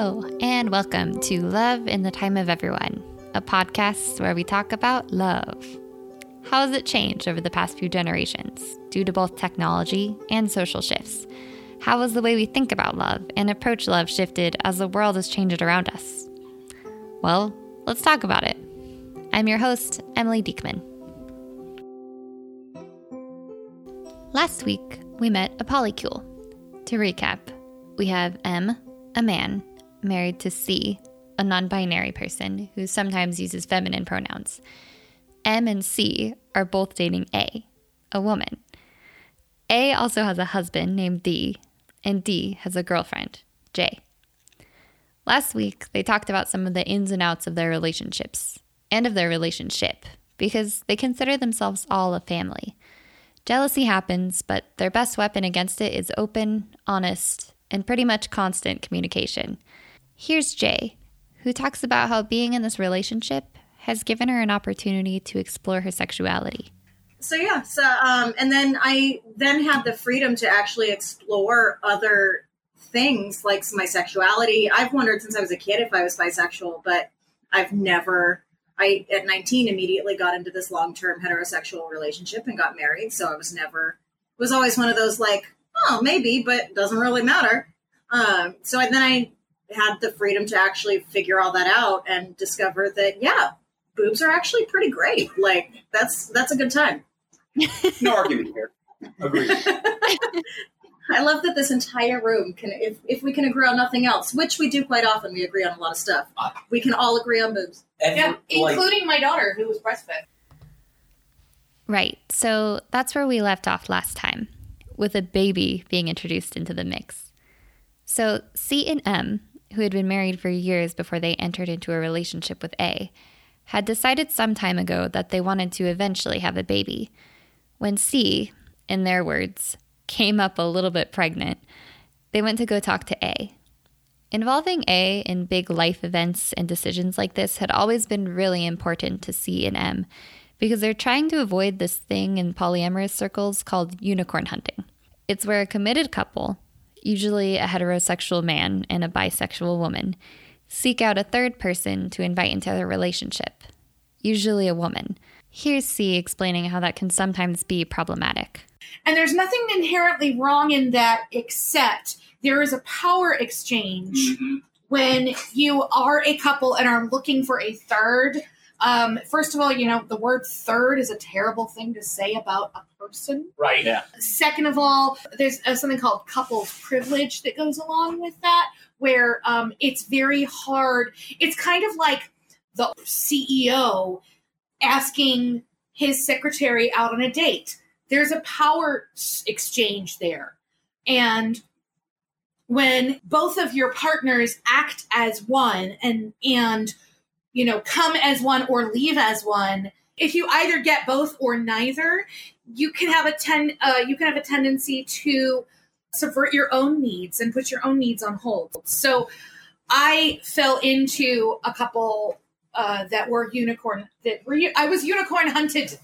Hello, and welcome to Love in the Time of Everyone, a podcast where we talk about love. How has it changed over the past few generations due to both technology and social shifts? How has the way we think about love and approach love shifted as the world has changed around us? Well, let's talk about it. I'm your host, Emily Diekman. Last week, we met a polycule. To recap, we have M, a man, married to C, a non binary person who sometimes uses feminine pronouns. M and C are both dating A, a woman. A also has a husband named D, and D has a girlfriend, J. Last week, they talked about some of the ins and outs of their relationships and of their relationship because they consider themselves all a family. Jealousy happens, but their best weapon against it is open, honest, and pretty much constant communication. Here's Jay, who talks about how being in this relationship has given her an opportunity to explore her sexuality. So yeah, so um, and then I then had the freedom to actually explore other things like my sexuality. I've wondered since I was a kid if I was bisexual, but I've never I at 19 immediately got into this long-term heterosexual relationship and got married. So I was never was always one of those like, oh, maybe, but doesn't really matter. Um, so then I had the freedom to actually figure all that out and discover that yeah, boobs are actually pretty great. Like that's that's a good time. no argument here. Agreed. I love that this entire room can, if, if we can agree on nothing else, which we do quite often, we agree on a lot of stuff. Ah. We can all agree on boobs. yeah, including my daughter who was breastfed. Right. So that's where we left off last time, with a baby being introduced into the mix. So C and M, who had been married for years before they entered into a relationship with A, had decided some time ago that they wanted to eventually have a baby. When C, in their words, came up a little bit pregnant, they went to go talk to A. Involving A in big life events and decisions like this had always been really important to C and M because they're trying to avoid this thing in polyamorous circles called unicorn hunting. It's where a committed couple, usually a heterosexual man and a bisexual woman, seek out a third person to invite into their relationship, usually a woman. Here's C explaining how that can sometimes be problematic. And there's nothing inherently wrong in that except there is a power exchange mm-hmm. when you are a couple and are looking for a third. Um, first of all, you know, the word third is a terrible thing to say about a person. Right. Yeah. Second of all, there's uh, something called couples privilege that goes along with that, where um, it's very hard. It's kind of like the CEO asking his secretary out on a date there's a power exchange there. And when both of your partners act as one and and you know come as one or leave as one if you either get both or neither you can have a ten uh, you can have a tendency to subvert your own needs and put your own needs on hold so i fell into a couple uh, that were unicorn that were i was unicorn hunted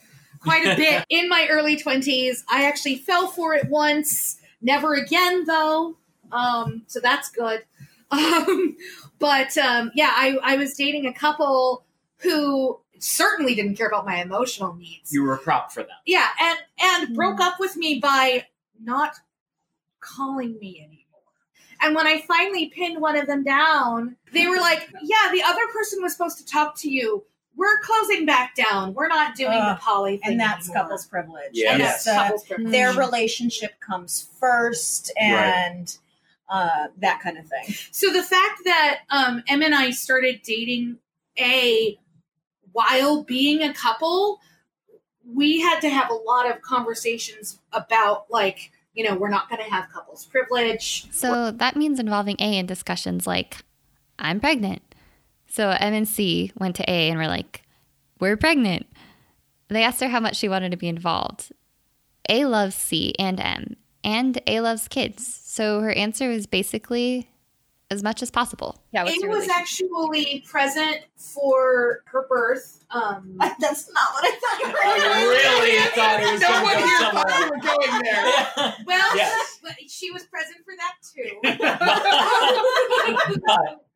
quite a bit in my early 20s. I actually fell for it once, never again though. Um, so that's good. Um, but um, yeah, I, I was dating a couple who certainly didn't care about my emotional needs. You were a prop for them. Yeah, and and broke up with me by not calling me anymore. And when I finally pinned one of them down, they were like, "Yeah, the other person was supposed to talk to you we're closing back down. We're not doing uh, the poly and that's anymore. couples privilege. Yeah, yes. Uh, couples privilege. Their relationship comes first, and right. Uh, that kind of thing. So the fact that um, Em and I started dating a while being a couple, we had to have a lot of conversations about like you know we're not going to have couples privilege. So that means involving A in discussions like, I'm pregnant so M and C went to A and were like, We're pregnant. They asked her how much she wanted to be involved. A loves C and M, and A loves kids. So her answer was basically as much as possible. Yeah, A was actually present for her birth. Um, That's not what I thought you were. I really thought it was no one here thought you were going there. Well, Yes. but she was present for that too.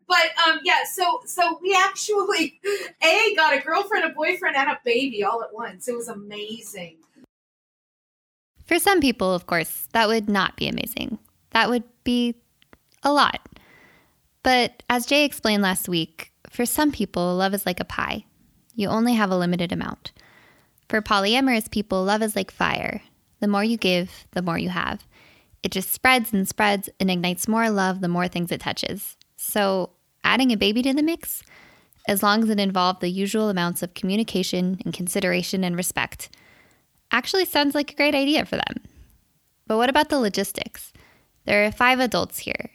But um, yeah. So, so we actually a got a girlfriend, a boyfriend, and a baby all at once. It was amazing. For some people, of course, that would not be amazing. That would be a lot. But as Jay explained last week, for some people, love is like a pie. You only have a limited amount. For polyamorous people, love is like fire. The more you give, the more you have. It just spreads and spreads and ignites more love the more things it touches. So, adding a baby to the mix, as long as it involved the usual amounts of communication and consideration and respect, actually sounds like a great idea for them. But what about the logistics? There are five adults here.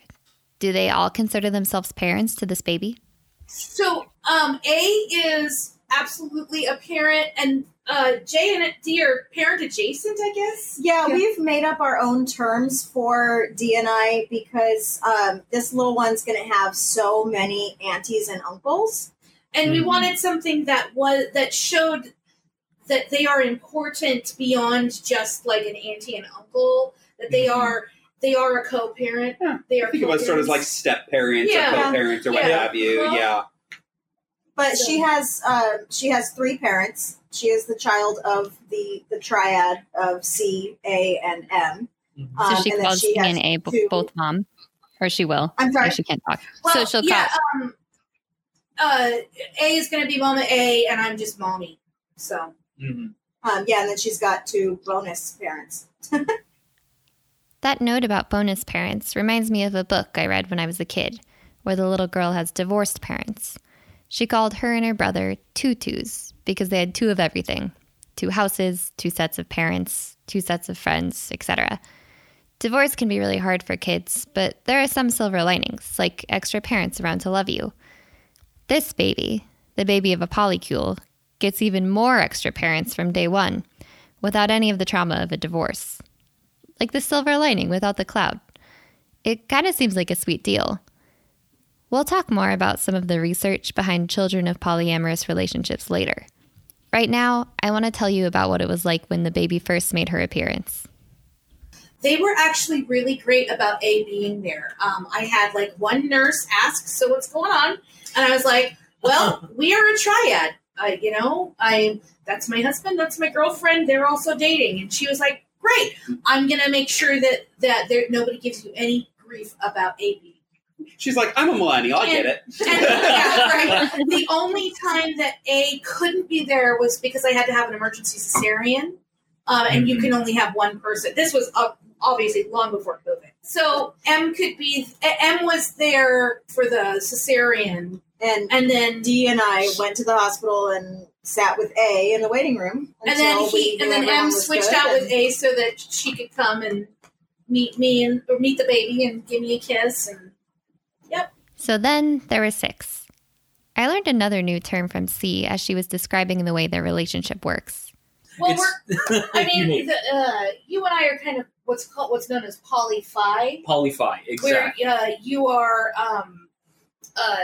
Do they all consider themselves parents to this baby? So, um, A is absolutely a parent, and uh, J and D are parent adjacent, I guess. Yeah, Yeah. we've made up our own terms for D and I because um, this little one's going to have so many aunties and uncles. and we Mhm. wanted something that was that showed that they are important beyond just like an auntie and uncle. That they Mhm. are they are a co-parent. Yeah. They are. I think of us sort of like co-parents. step parents Yeah. or co-parents or what have you. Well- Yeah. But So- she has uh, she has three parents. She is the child of the the triad of C, A, and M. Mhm. Um, so she and calls she C and A b- two- both mom, or she will. I'm sorry. Or she can't talk. Well, so she'll yeah. call. Um, uh, A is going to be Mama A, and I'm just Mommy. So Mhm. Um, yeah, and then she's got two bonus parents. That note about bonus parents reminds me of a book I read when I was a kid, where the little girl has divorced parents. She called her and her brother tutus because they had two of everything two houses, two sets of parents, two sets of friends, etc. Divorce can be really hard for kids, but there are some silver linings, like extra parents around to love you. This baby, the baby of a polycule, gets even more extra parents from day one, without any of the trauma of a divorce like the silver lining without the cloud. It kind of seems like a sweet deal. We'll talk more about some of the research behind children of polyamorous relationships later. Right now, I want to tell you about what it was like when the baby first made her appearance. they were actually really great about A being there. Um, I had like one nurse ask, "So what's going on?" And I was like, "Well, we are a triad. I, you know, I that's my husband, that's my girlfriend. They're also dating." And she was like, "Great. I'm gonna make sure that that there nobody gives you any grief about A being." She's like, I'm a millennial. I get it. And, yeah, right. The only time that A couldn't be there was because I had to have an emergency cesarean, um, and you can only have one person. This was uh, obviously long before COVID. So M could be. M was there for the cesarean, And and then D and I went to the hospital and sat with A in the waiting room. and then he and then M switched good, out with A so that she could come and meet me and or meet the baby and give me a kiss and yep. So then there were six. I learned another new term from C as she was describing the way their relationship works. well It's we're I mean unique. the, uh, you and I are kind of what's called what's known as polyphi. Polyphi, where exactly. uh, you are um, uh,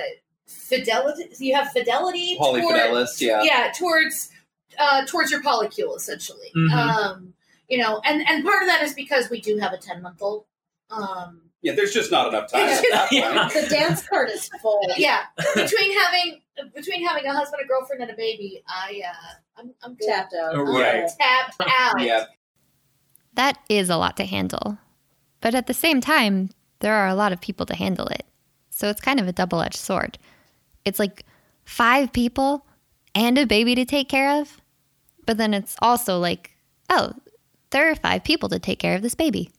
fidelity. You have fidelity. toward- Polyfidelist, yeah. yeah, towards uh, towards your polycule, essentially. Mhm. Um, you know, and and part of that is because we do have a ten month old. Um, Yeah, there's just not enough time at that Yeah. point. the dance card is full. yeah, between having between having a husband, a girlfriend, and a baby, I uh, I'm I'm. Tapped out. Right. tapped out. Yeah. That is a lot to handle. But at the same time, there are a lot of people to handle it. So it's kind of a double edged sword. It's like five people and a baby to take care of. But then it's also like, oh, there are five people to take care of this baby.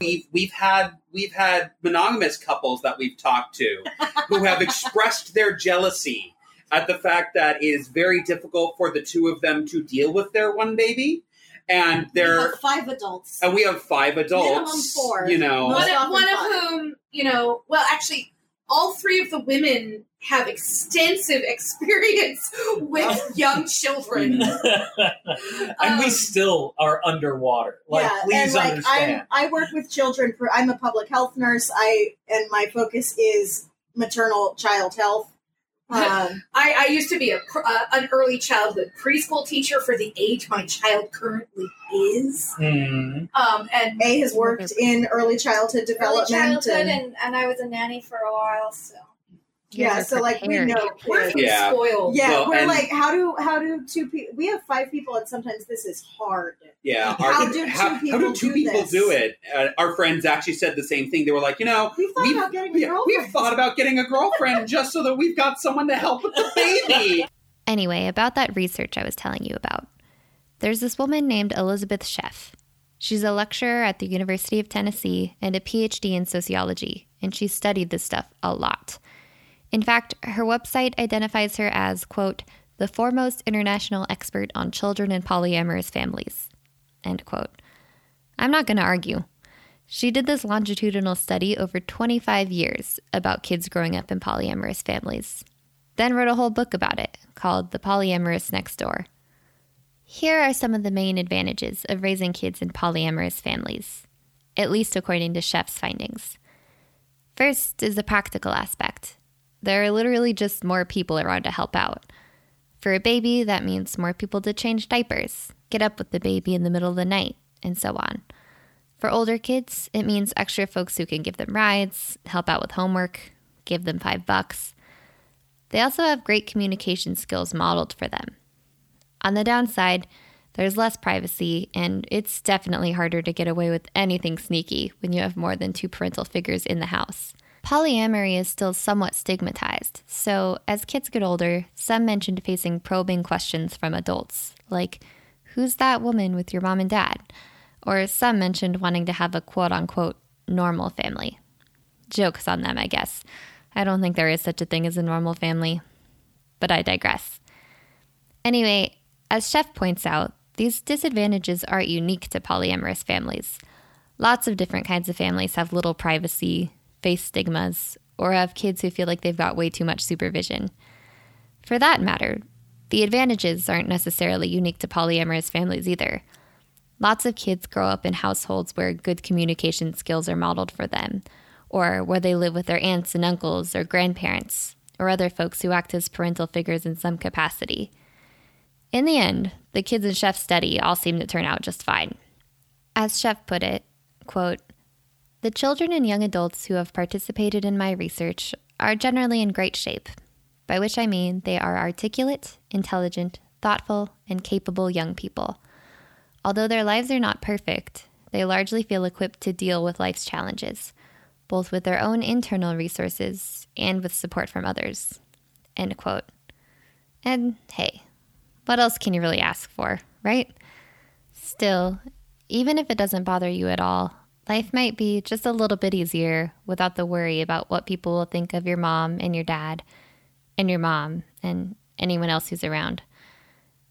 We've we've had we've had monogamous couples that we've talked to who have expressed their jealousy at the fact that it is very difficult for the two of them to deal with their one baby. And We they're five adults. and we have five adults. Minimum four. You know. One, of, one of whom, you know, well, actually, all three of the women have extensive experience with young children. and we Um, still are underwater. Like, yeah, please and like understand. I'm, I work with children. For, I'm a public health nurse. I and my focus is maternal child health. Um, I, I used to be a uh, an early childhood preschool teacher for the age my child currently is. Hmm. Um, and A has worked in early childhood early development. childhood, and, and, and I was a nanny for a while. So You Yeah, so like we know We're kids. Yeah. spoiled. Yeah, Well, we're and- like, how do how do two people? We have five people, and sometimes this is hard. Yeah. How our- do two how, how people do two do people this? do it? Uh, our friends actually said the same thing. They were like, you know, We thought We've- about getting a yeah, girlfriend. we've thought about getting a girlfriend just so that we've got someone to help with the baby. Anyway, about that research I was telling you about. There's this woman named Elizabeth Sheff. She's a lecturer at the University of Tennessee and a PhD in sociology, and she's studied this stuff a lot. In fact, her website identifies her as, quote, the foremost international expert on children in polyamorous families, end quote. I'm not going to argue. She did this longitudinal study over 25 years about kids growing up in polyamorous families, then wrote a whole book about it called The Polyamorists Next Door. Here are some of the main advantages of raising kids in polyamorous families, at least according to Sheff's findings. First is the practical aspect. There are literally just more people around to help out. For a baby, that means more people to change diapers, get up with the baby in the middle of the night, and so on. For older kids, it means extra folks who can give them rides, help out with homework, give them five bucks. They also have great communication skills modeled for them. On the downside, there's less privacy, and it's definitely harder to get away with anything sneaky when you have more than two parental figures in the house. Polyamory is still somewhat stigmatized, so as kids get older, some mentioned facing probing questions from adults, like, Who's that woman with your mom and dad? Or some mentioned wanting to have a quote unquote normal family. Jokes on them, I guess. I don't think there is such a thing as a normal family. But I digress. Anyway, as Sheff points out, these disadvantages aren't unique to polyamorous families. Lots of different kinds of families have little privacy, face stigmas, or have kids who feel like they've got way too much supervision. For that matter, the advantages aren't necessarily unique to polyamorous families either. Lots of kids grow up in households where good communication skills are modeled for them, or where they live with their aunts and uncles or grandparents, or other folks who act as parental figures in some capacity. In the end, the kids in Sheff's study all seem to turn out just fine. As Chef put it, quote, the children and young adults who have participated in my research are generally in great shape, by which I mean they are articulate, intelligent, thoughtful, and capable young people. Although their lives are not perfect, they largely feel equipped to deal with life's challenges, both with their own internal resources and with support from others. End quote. And hey, what else can you really ask for, right? Still, even if it doesn't bother you at all, life might be just a little bit easier without the worry about what people will think of your mom and your dad, and your mom, and anyone else who's around.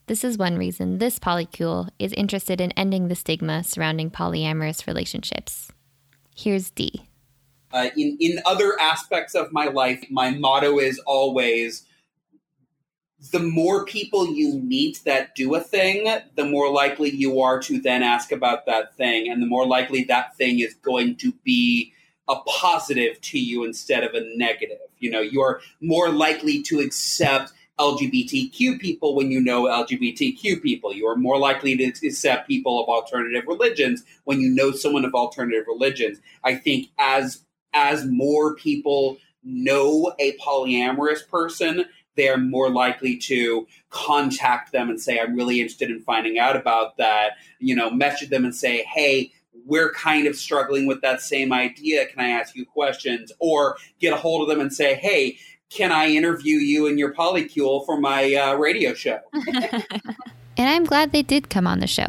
This is one reason this polycule is interested in ending the stigma surrounding polyamorous relationships. Here's D. Uh, in in other aspects of my life, my motto is always: the more people you meet that do a thing, the more likely you are to then ask about that thing, and the more likely that thing is going to be a positive to you instead of a negative. You know, you're more likely to accept LGBTQ people when you know LGBTQ people. You are more likely to accept people of alternative religions when you know someone of alternative religions. I think as as more people know a polyamorous person, they're more likely to contact them and say, I'm really interested in finding out about that. You know, message them and say, hey, we're kind of struggling with that same idea. Can I ask you questions? Or get a hold of them and say, hey, can I interview you in your polycule for my uh, radio show? And I'm glad they did come on the show.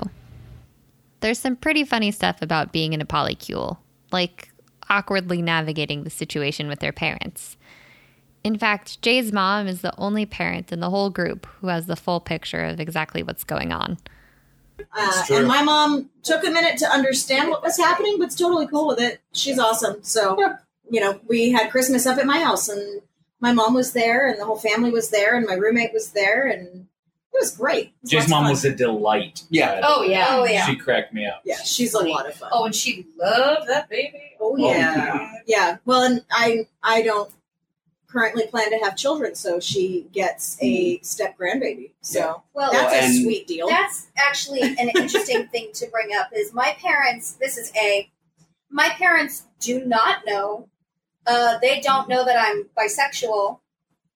There's some pretty funny stuff about being in a polycule, like awkwardly navigating the situation with their parents. In fact, Jay's mom is the only parent in the whole group who has the full picture of exactly what's going on. Uh, and my mom took a minute to understand what was happening, but's totally cool with it. She's awesome. So, you know, we had Christmas up at my house, and my mom was there, and the whole family was there, and my roommate was there, and it was great. It was Jay's mom fun. was a delight. Yeah. Oh yeah. Oh yeah. She cracked me up. yeah, she's a lot of fun. Oh, and she loved that baby. Oh yeah, yeah. Well, and I I don't currently plan to have children, so she gets a step grandbaby. So Well, that's Well, a sweet deal. That's actually an interesting thing to bring up is my parents this is a my parents do not know uh, they don't know that I'm bisexual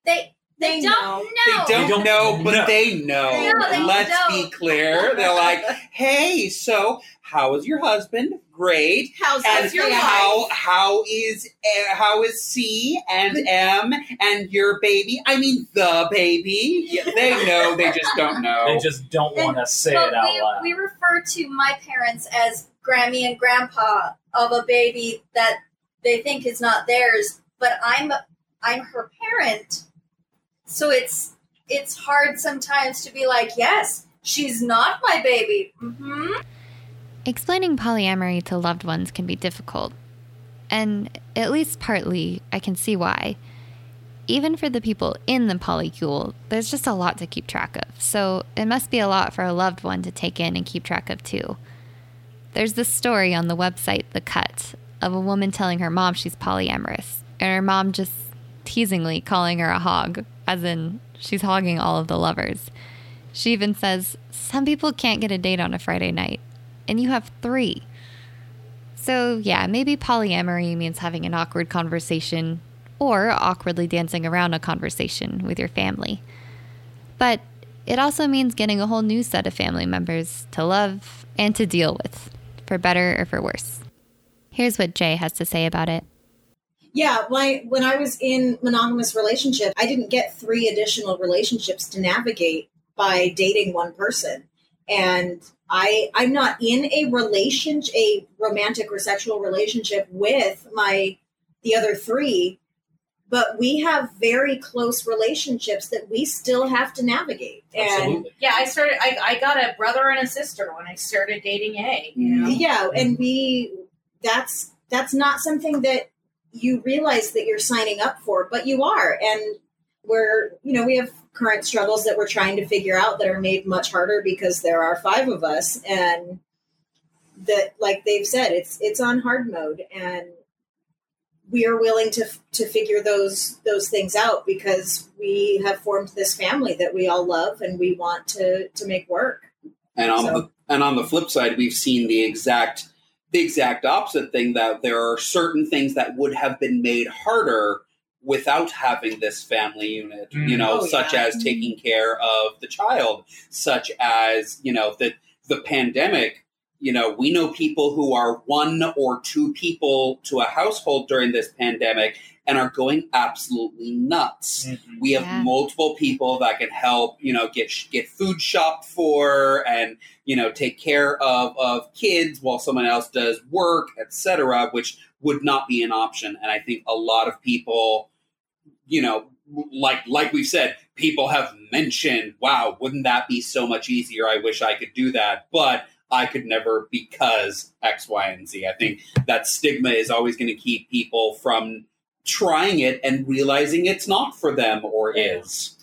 They they, They don't know. know. They don't, don't know, but know. they know. No, they Let's don't. be clear. They're like, hey, so how is your husband? Great. How's And that for you? how how is uh, how is C and M and your baby? I mean the baby. Yeah, they know. They just don't know. They just don't want to say it out we, loud. we refer to my parents as Grammy and Grandpa of a baby that they think is not theirs, but I'm I'm her parent. So it's it's hard sometimes to be like, yes, she's not my baby. hmm Explaining polyamory to loved ones can be difficult. And at least partly, I can see why. Even for the people in the polycule, there's just a lot to keep track of. So it must be a lot for a loved one to take in and keep track of too. There's this story on the website The Cut of a woman telling her mom she's polyamorous, and her mom just teasingly calling her a hog, as in she's hogging all of the lovers. She even says, Some people can't get a date on a Friday night and you have three. So, yeah, maybe polyamory means having an awkward conversation or awkwardly dancing around a conversation with your family. But it also means getting a whole new set of family members to love and to deal with, for better or for worse. Here's what Jay has to say about it. Yeah, my when I was in monogamous relationship, I didn't get three additional relationships to navigate by dating one person. And I I'm not in a relationship a romantic or sexual relationship with my the other three, but we have very close relationships that we still have to navigate. And Absolutely. Yeah, I started. I, I got a brother and a sister when I started dating A. You know, yeah and we that's that's not something that you realize that you're signing up for but you are. And we're you know we have current struggles that we're trying to figure out that are made much harder because there are five of us. And that like they've said it's it's on hard mode. And we are willing to to figure those those things out because we have formed this family that we all love and we want to to make work. And on So- the and on the flip side, we've seen the exact the exact opposite thing that there are certain things that would have been made harder without having this family unit. You Mm. know, Oh, such yeah. as taking care of the child, such as you know the the pandemic. You know, we know people who are one or two people to a household during this pandemic and are going absolutely nuts. Mhm. we have Yeah. multiple people that can help you know get get food shopped for and you know take care of of kids while someone else does work etc which would not be an option. And i think a lot of people you know like like we've said people have mentioned wow wouldn't that be so much easier? I wish i could do that. But i could never because x y and z. I think that stigma is always going to keep people from trying it and realizing it's not for them or is.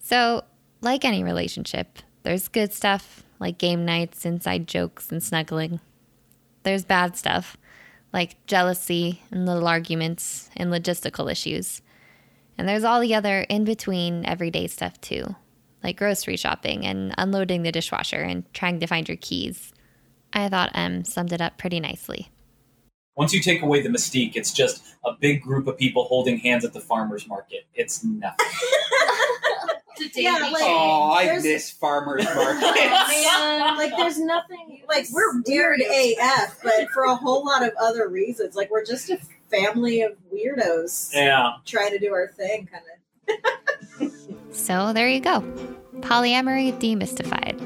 So, like any relationship, there's good stuff like game nights, inside jokes, and snuggling. There's bad stuff like jealousy and little arguments and logistical issues. And there's all the other in between everyday stuff too, like grocery shopping and unloading the dishwasher and trying to find your keys. I thought M summed it up pretty nicely. Once you take away the mystique, it's just a big group of people holding hands at the farmer's market. It's nothing. Yeah, like- Oh, I miss farmers markets. man, like there's nothing like we're weird AF, but for a whole lot of other reasons. Like we're just a family of weirdos yeah. trying to do our thing, kind of. So there you go. Polyamory demystified.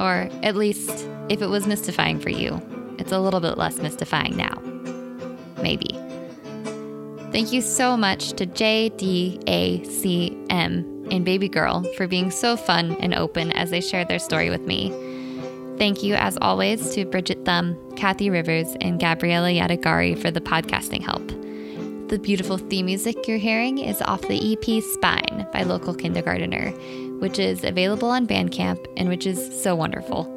Or at least, if it was mystifying for you, it's a little bit less mystifying now. Maybe. Thank you so much to JDACM and Baby Girl for being so fun and open as they shared their story with me. Thank you, as always, to Bridget Thumb, Kathy Rivers, and Gabriella Yadagari for the podcasting help. The beautiful theme music you're hearing is off the EP Spine by Local Kindergartner, which is available on Bandcamp and which is so wonderful.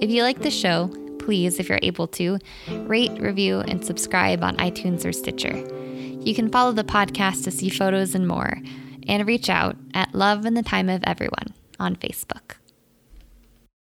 If you like the show, please, if you're able to, rate, review, and subscribe on iTunes or Stitcher. You can follow the podcast to see photos and more, and reach out at Love in the Time of Everyone on Facebook.